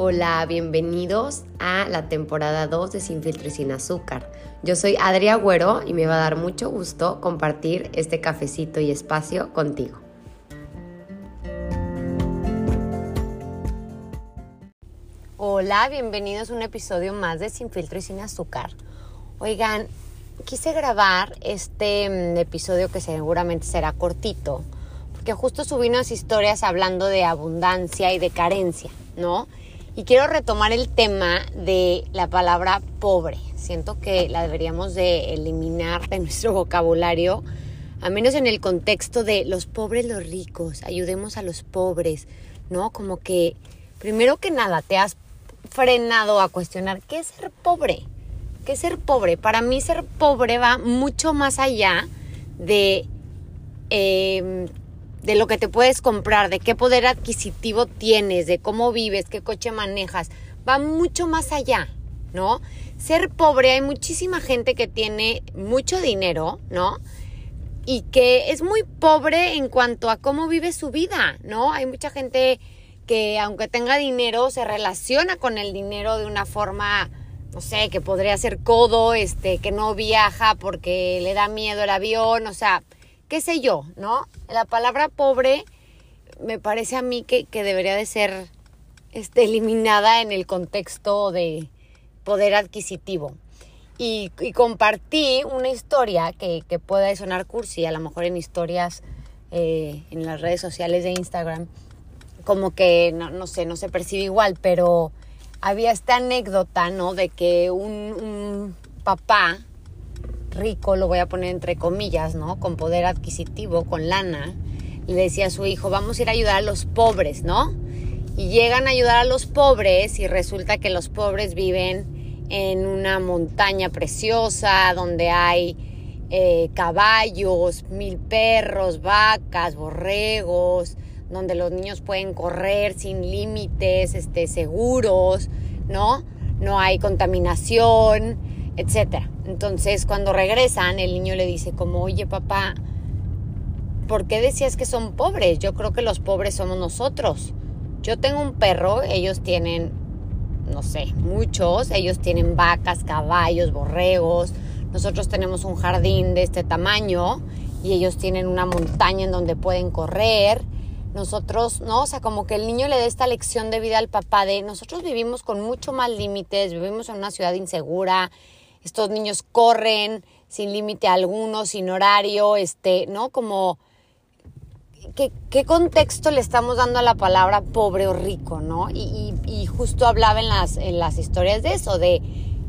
Hola, bienvenidos a la temporada 2 de Sin Filtro y Sin Azúcar. Yo soy Adria Agüero y me va a dar mucho gusto compartir este cafecito y espacio contigo. Hola, bienvenidos a un episodio más de Sin Filtro y Sin Azúcar. Oigan, quise grabar este mm, episodio que seguramente será cortito, porque justo subí unas historias hablando de abundancia y de carencia, ¿no? Y quiero retomar el tema de la palabra pobre. Siento que la deberíamos de eliminar de nuestro vocabulario, a menos en el contexto de los pobres, los ricos, ayudemos a los pobres, ¿no? Como que, primero que nada, te has frenado a cuestionar qué es ser pobre. ¿Qué es ser pobre? Para mí ser pobre va mucho más allá de eh, de lo que te puedes comprar, de qué poder adquisitivo tienes, de cómo vives, qué coche manejas, va mucho más allá, ¿no? Ser pobre, hay muchísima gente que tiene mucho dinero, ¿no? Y que es muy pobre en cuanto a cómo vive su vida, ¿no? Hay mucha gente que aunque tenga dinero se relaciona con el dinero de una forma no sé, que podría ser codo, este, que no viaja porque le da miedo el avión, o sea, qué sé yo, ¿no? La palabra pobre me parece a mí que, debería de ser este, eliminada en el contexto de poder adquisitivo. Y, compartí una historia que, que puede sonar cursi, a lo mejor en historias eh, en las redes sociales de Instagram, como que, no, sé, no se percibe igual, pero había esta anécdota, ¿no? De que un papá rico, lo voy a poner entre comillas, ¿no? Con poder adquisitivo, con lana, le decía a su hijo, vamos a ir a ayudar a los pobres, ¿no? Y llegan a ayudar a los pobres y resulta que los pobres viven en una montaña preciosa donde hay eh, caballos, mil perros, vacas, borregos, donde los niños pueden correr sin límites, este, seguros, ¿no? No hay contaminación, etcétera. Entonces, cuando regresan, el niño le dice como, oye papá, ¿por qué decías que son pobres? Yo creo que los pobres somos nosotros. Yo tengo un perro, ellos tienen, no sé, muchos, ellos tienen vacas, caballos, borregos, nosotros tenemos un jardín de este tamaño y ellos tienen una montaña en donde pueden correr. Nosotros, ¿no? O sea, como que el niño le da esta lección de vida al papá de nosotros vivimos con mucho más límites, vivimos en una ciudad insegura, estos niños corren sin límite alguno, sin horario, este, ¿no? Como, ¿qué, ¿qué, contexto le estamos dando a la palabra pobre o rico, ¿no? Y, justo hablaba en las, las historias de eso, de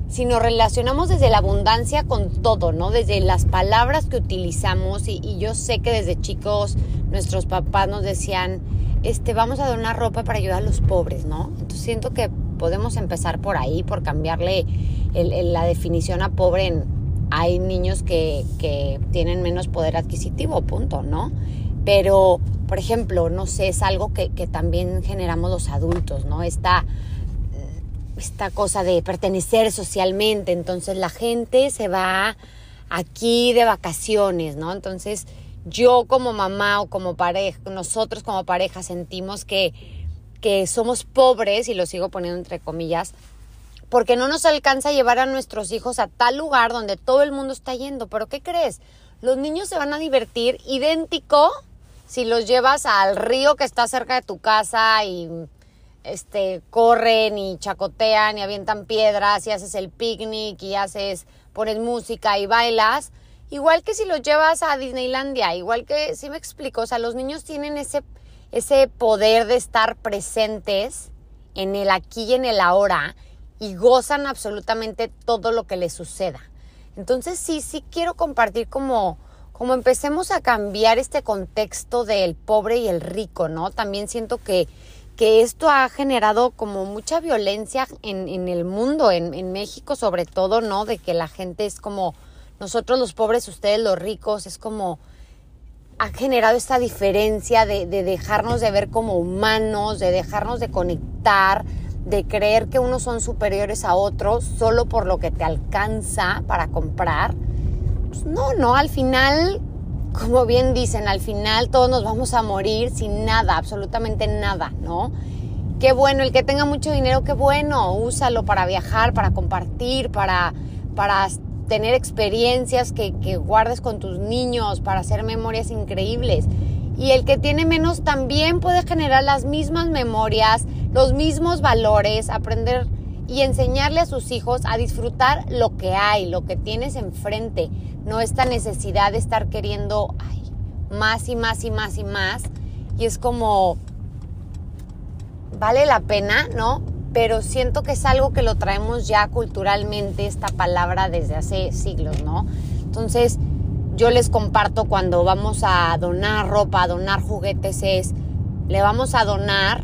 si nos relacionamos desde la abundancia con todo, ¿no? Desde las palabras que utilizamos y, y, yo sé que desde chicos nuestros papás nos decían, este, vamos a donar ropa para ayudar a los pobres, ¿no? Entonces siento que podemos empezar por ahí, por cambiarle la definición a pobre hay niños que, tienen menos poder adquisitivo, punto, ¿no? Pero, por ejemplo, no sé, es algo que, también generamos los adultos, ¿no? Esta, esta cosa de pertenecer socialmente, entonces la gente se va aquí de vacaciones, ¿no? Entonces yo como mamá o como pareja, nosotros como pareja sentimos que que somos pobres, y lo sigo poniendo entre comillas, porque no nos alcanza a llevar a nuestros hijos a tal lugar donde todo el mundo está yendo. Pero ¿qué crees? Los niños se van a divertir idéntico si los llevas al río que está cerca de tu casa y este corren y chacotean y avientan piedras y haces el picnic y haces pones música y bailas, igual que si los llevas a Disneylandia, igual que si me explico, o sea, los niños tienen ese ese poder de estar presentes en el aquí y en el ahora y gozan absolutamente todo lo que les suceda. Entonces sí, sí quiero compartir como, como empecemos a cambiar este contexto del pobre y el rico, ¿no? También siento que, que esto ha generado como mucha violencia en, en el mundo, en, en México sobre todo, ¿no? De que la gente es como nosotros los pobres, ustedes los ricos, es como ha generado esta diferencia de, dejarnos de ver como humanos, de dejarnos de conectar, de creer que unos son superiores a otros solo por lo que te alcanza para comprar. Pues no, no, al final, como bien dicen, al final todos nos vamos a morir sin nada, absolutamente nada, ¿no? qué bueno, el que tenga mucho dinero, qué bueno, úsalo para viajar, para compartir, para, para tener experiencias que, que guardes con tus niños, para hacer memorias increíbles. Y el que tiene menos también puede generar las mismas memorias, los mismos valores, aprender y enseñarle a sus hijos a disfrutar lo que hay, lo que tienes enfrente, no esta necesidad de estar queriendo más y más y más y más. Y es como, vale la pena, ¿no? Pero siento que es algo que lo traemos ya culturalmente, esta palabra desde hace siglos, ¿no? Entonces, yo les comparto cuando vamos a donar ropa, a donar juguetes, es, le vamos a donar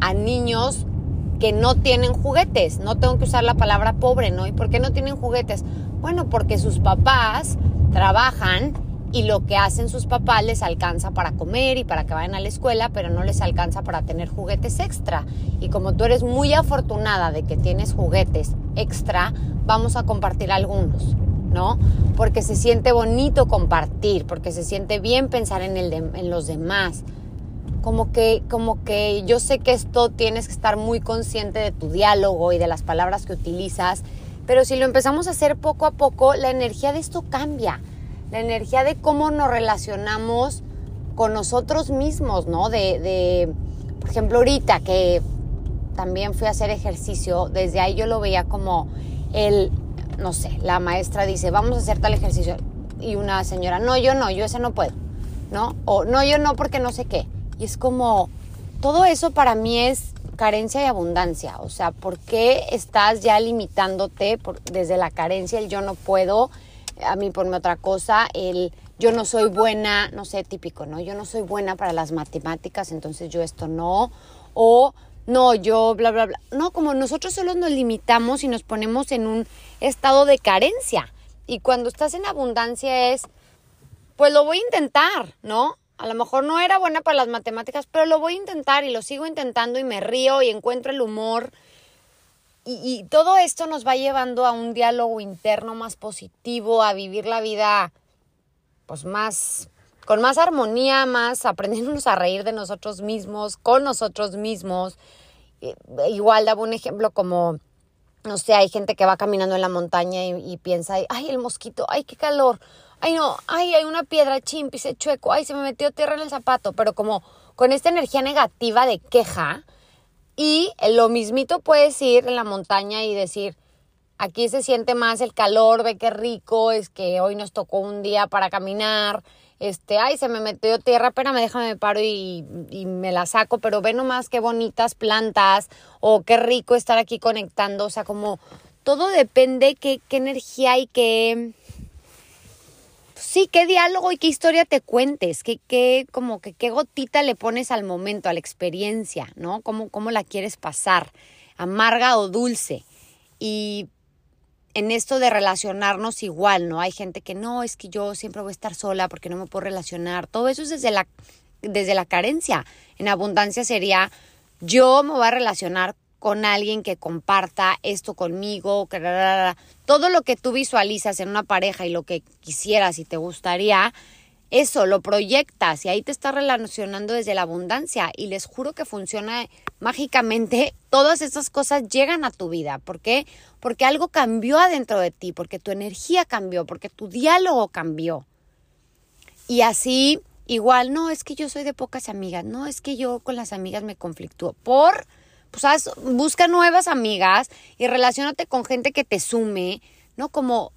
a niños que no tienen juguetes. No tengo que usar la palabra pobre, ¿no? ¿Y por qué no tienen juguetes? Bueno, porque sus papás trabajan y lo que hacen sus papás les alcanza para comer y para que vayan a la escuela, pero no les alcanza para tener juguetes extra. Y como tú eres muy afortunada de que tienes juguetes extra, vamos a compartir algunos, ¿no? Porque se siente bonito compartir, porque se siente bien pensar en, el en los demás como que, como que yo sé que esto tienes que estar muy consciente de tu diálogo y de las palabras que utilizas, pero si lo empezamos a hacer poco a poco, la energía de esto cambia. La energía de cómo nos relacionamos con nosotros mismos, ¿no? De, de por ejemplo, ahorita que también fui a hacer ejercicio, desde ahí yo lo veía como el, no sé, la maestra dice, vamos a hacer tal ejercicio. Y una señora, no, yo no, yo ese no puedo, ¿no? O no, yo no porque no sé qué. Y es como, todo eso para mí es carencia y abundancia. O sea, ¿por qué estás ya limitándote desde la carencia, el yo no puedo, a mí ponme otra cosa, el yo no soy buena, no sé, típico, ¿no? Yo no soy buena para las matemáticas, entonces yo esto no. O no, yo bla, bla, bla. No, como nosotros solo nos limitamos y nos ponemos en un estado de carencia. Y cuando estás en abundancia es, pues lo voy a intentar, ¿no? A lo mejor no era buena para las matemáticas, pero lo voy a intentar y lo sigo intentando y me río y encuentro el humor. Y, todo esto nos va llevando a un diálogo interno más positivo, a vivir la vida pues más con más armonía, más aprendiéndonos a reír de nosotros mismos, con nosotros mismos. Igual daba un ejemplo como, no sé, hay gente que va caminando en la montaña y, y piensa, ay, el mosquito, ay, qué calor ay no, ay, hay una piedra se chueco, ay, se me metió tierra en el zapato, pero como con esta energía negativa de queja. Y lo mismito puedes ir en la montaña y decir, aquí se siente más el calor, ve qué rico, es que hoy nos tocó un día para caminar, este, ay, se me metió tierra, espérame, déjame me paro y, y me la saco, pero ve nomás qué bonitas plantas, o qué rico estar aquí conectando, o sea, como todo depende qué, qué energía y qué sí, qué diálogo y qué historia te cuentes, qué, qué, como que qué gotita le pones al momento, a la experiencia, ¿no? Cómo, cómo la quieres pasar, amarga o dulce. Y en esto de relacionarnos igual, ¿no? Hay gente que no, es que yo siempre voy a estar sola porque no me puedo relacionar. Todo eso es desde la, desde la carencia. En abundancia sería, yo me voy a relacionar con alguien que comparta esto conmigo, todo lo que tú visualizas en una pareja y lo que quisieras y te gustaría, eso lo proyectas y ahí te estás relacionando desde la abundancia y les juro que funciona mágicamente. Todas estas cosas llegan a tu vida. ¿Por qué? Porque algo cambió adentro de ti, porque tu energía cambió, porque tu diálogo cambió. Y así, igual, no, es que yo soy de pocas amigas, no, es que yo con las amigas me conflictúo. Por pues busca nuevas amigas y relacionate con gente que te sume, ¿no? Como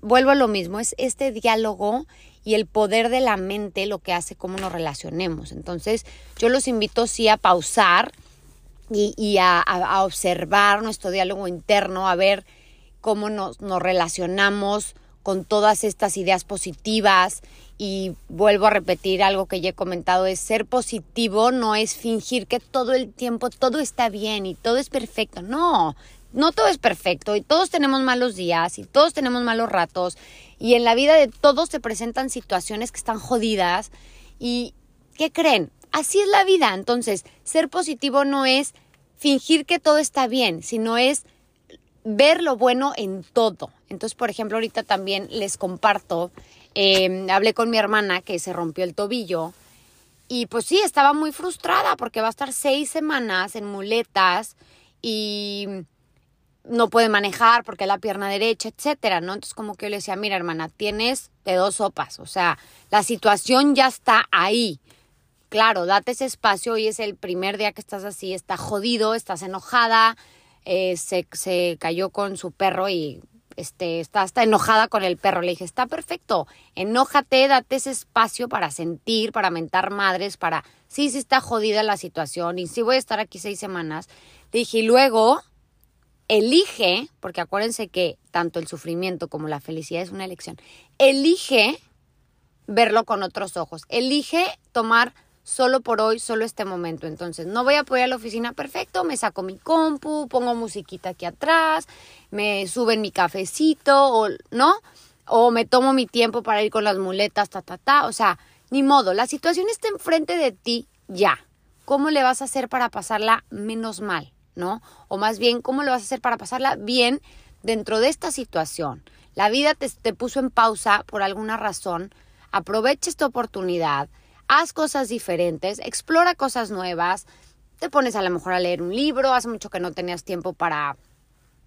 vuelvo a lo mismo, es este diálogo y el poder de la mente lo que hace cómo nos relacionemos. Entonces, yo los invito sí a pausar y, a, observar nuestro diálogo interno, a ver cómo nos, nos relacionamos con todas estas ideas positivas y vuelvo a repetir algo que ya he comentado, es ser positivo no es fingir que todo el tiempo todo está bien y todo es perfecto. No, no todo es perfecto y todos tenemos malos días y todos tenemos malos ratos y en la vida de todos se presentan situaciones que están jodidas y ¿qué creen? Así es la vida. Entonces, ser positivo no es fingir que todo está bien, sino es ver lo bueno en todo. Entonces, por ejemplo, ahorita también les comparto Em, hablé con mi hermana que se rompió el tobillo y pues sí, estaba muy frustrada porque va a estar seis semanas en muletas y no puede manejar porque la pierna derecha, etcétera, ¿no? Entonces como que yo le decía, mira hermana, tienes de dos sopas, o sea, la situación ya está ahí. Claro, date ese espacio, hoy es el primer día que estás así, está jodido, estás enojada, eh, se, se cayó con su perro y este, está hasta enojada con el perro. Le dije, está perfecto, enójate, date ese espacio para sentir, para mentar madres, para, sí, sí está jodida la situación y sí voy a estar aquí seis semanas. Dije, y luego elige, porque acuérdense que tanto el sufrimiento como la felicidad es una elección, elige verlo con otros ojos, elige tomar solo por hoy, solo este momento. Entonces, no voy a poder la oficina, perfecto, me saco mi compu, pongo musiquita aquí atrás, me suben mi cafecito, o, ¿no? O me tomo mi tiempo para ir con las muletas, ta, ta, ta. O sea, ni modo, la situación está enfrente de ti ya. ¿Cómo le vas a hacer para pasarla menos mal, ¿no? O más bien, ¿cómo le vas a hacer para pasarla bien dentro de esta situación? La vida te, te puso en pausa por alguna razón. Aprovecha esta oportunidad haz cosas diferentes, explora cosas nuevas, te pones a lo mejor a leer un libro, hace mucho que no tenías tiempo para,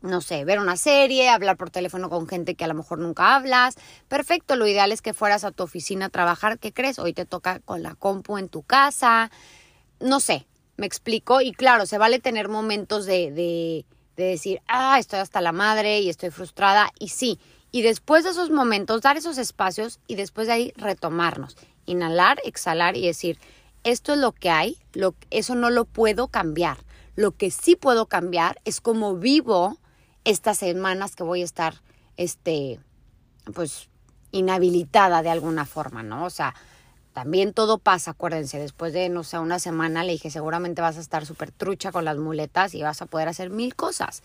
no sé, ver una serie, hablar por teléfono con gente que a lo mejor nunca hablas. Perfecto, lo ideal es que fueras a tu oficina a trabajar, ¿qué crees? Hoy te toca con la compu en tu casa, no sé, me explico. Y claro, se vale tener momentos de, de, de decir, ah, estoy hasta la madre y estoy frustrada, y sí. Y después de esos momentos, dar esos espacios y después de ahí retomarnos inhalar, exhalar y decir, esto es lo que hay, lo, eso no lo puedo cambiar. Lo que sí puedo cambiar es cómo vivo estas semanas que voy a estar, este, pues, inhabilitada de alguna forma, ¿no? O sea, también todo pasa, acuérdense, después de, no sé, una semana le dije, seguramente vas a estar súper trucha con las muletas y vas a poder hacer mil cosas.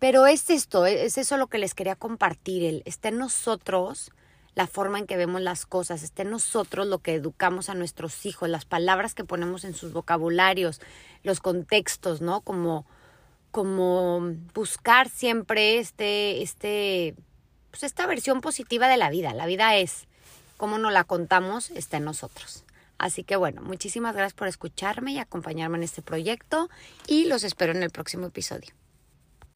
Pero es esto, es eso lo que les quería compartir, el estar nosotros la forma en que vemos las cosas, esté en nosotros lo que educamos a nuestros hijos, las palabras que ponemos en sus vocabularios, los contextos, ¿no? Como, como buscar siempre este, este, pues esta versión positiva de la vida. La vida es, como nos la contamos, está en nosotros. Así que bueno, muchísimas gracias por escucharme y acompañarme en este proyecto y los espero en el próximo episodio.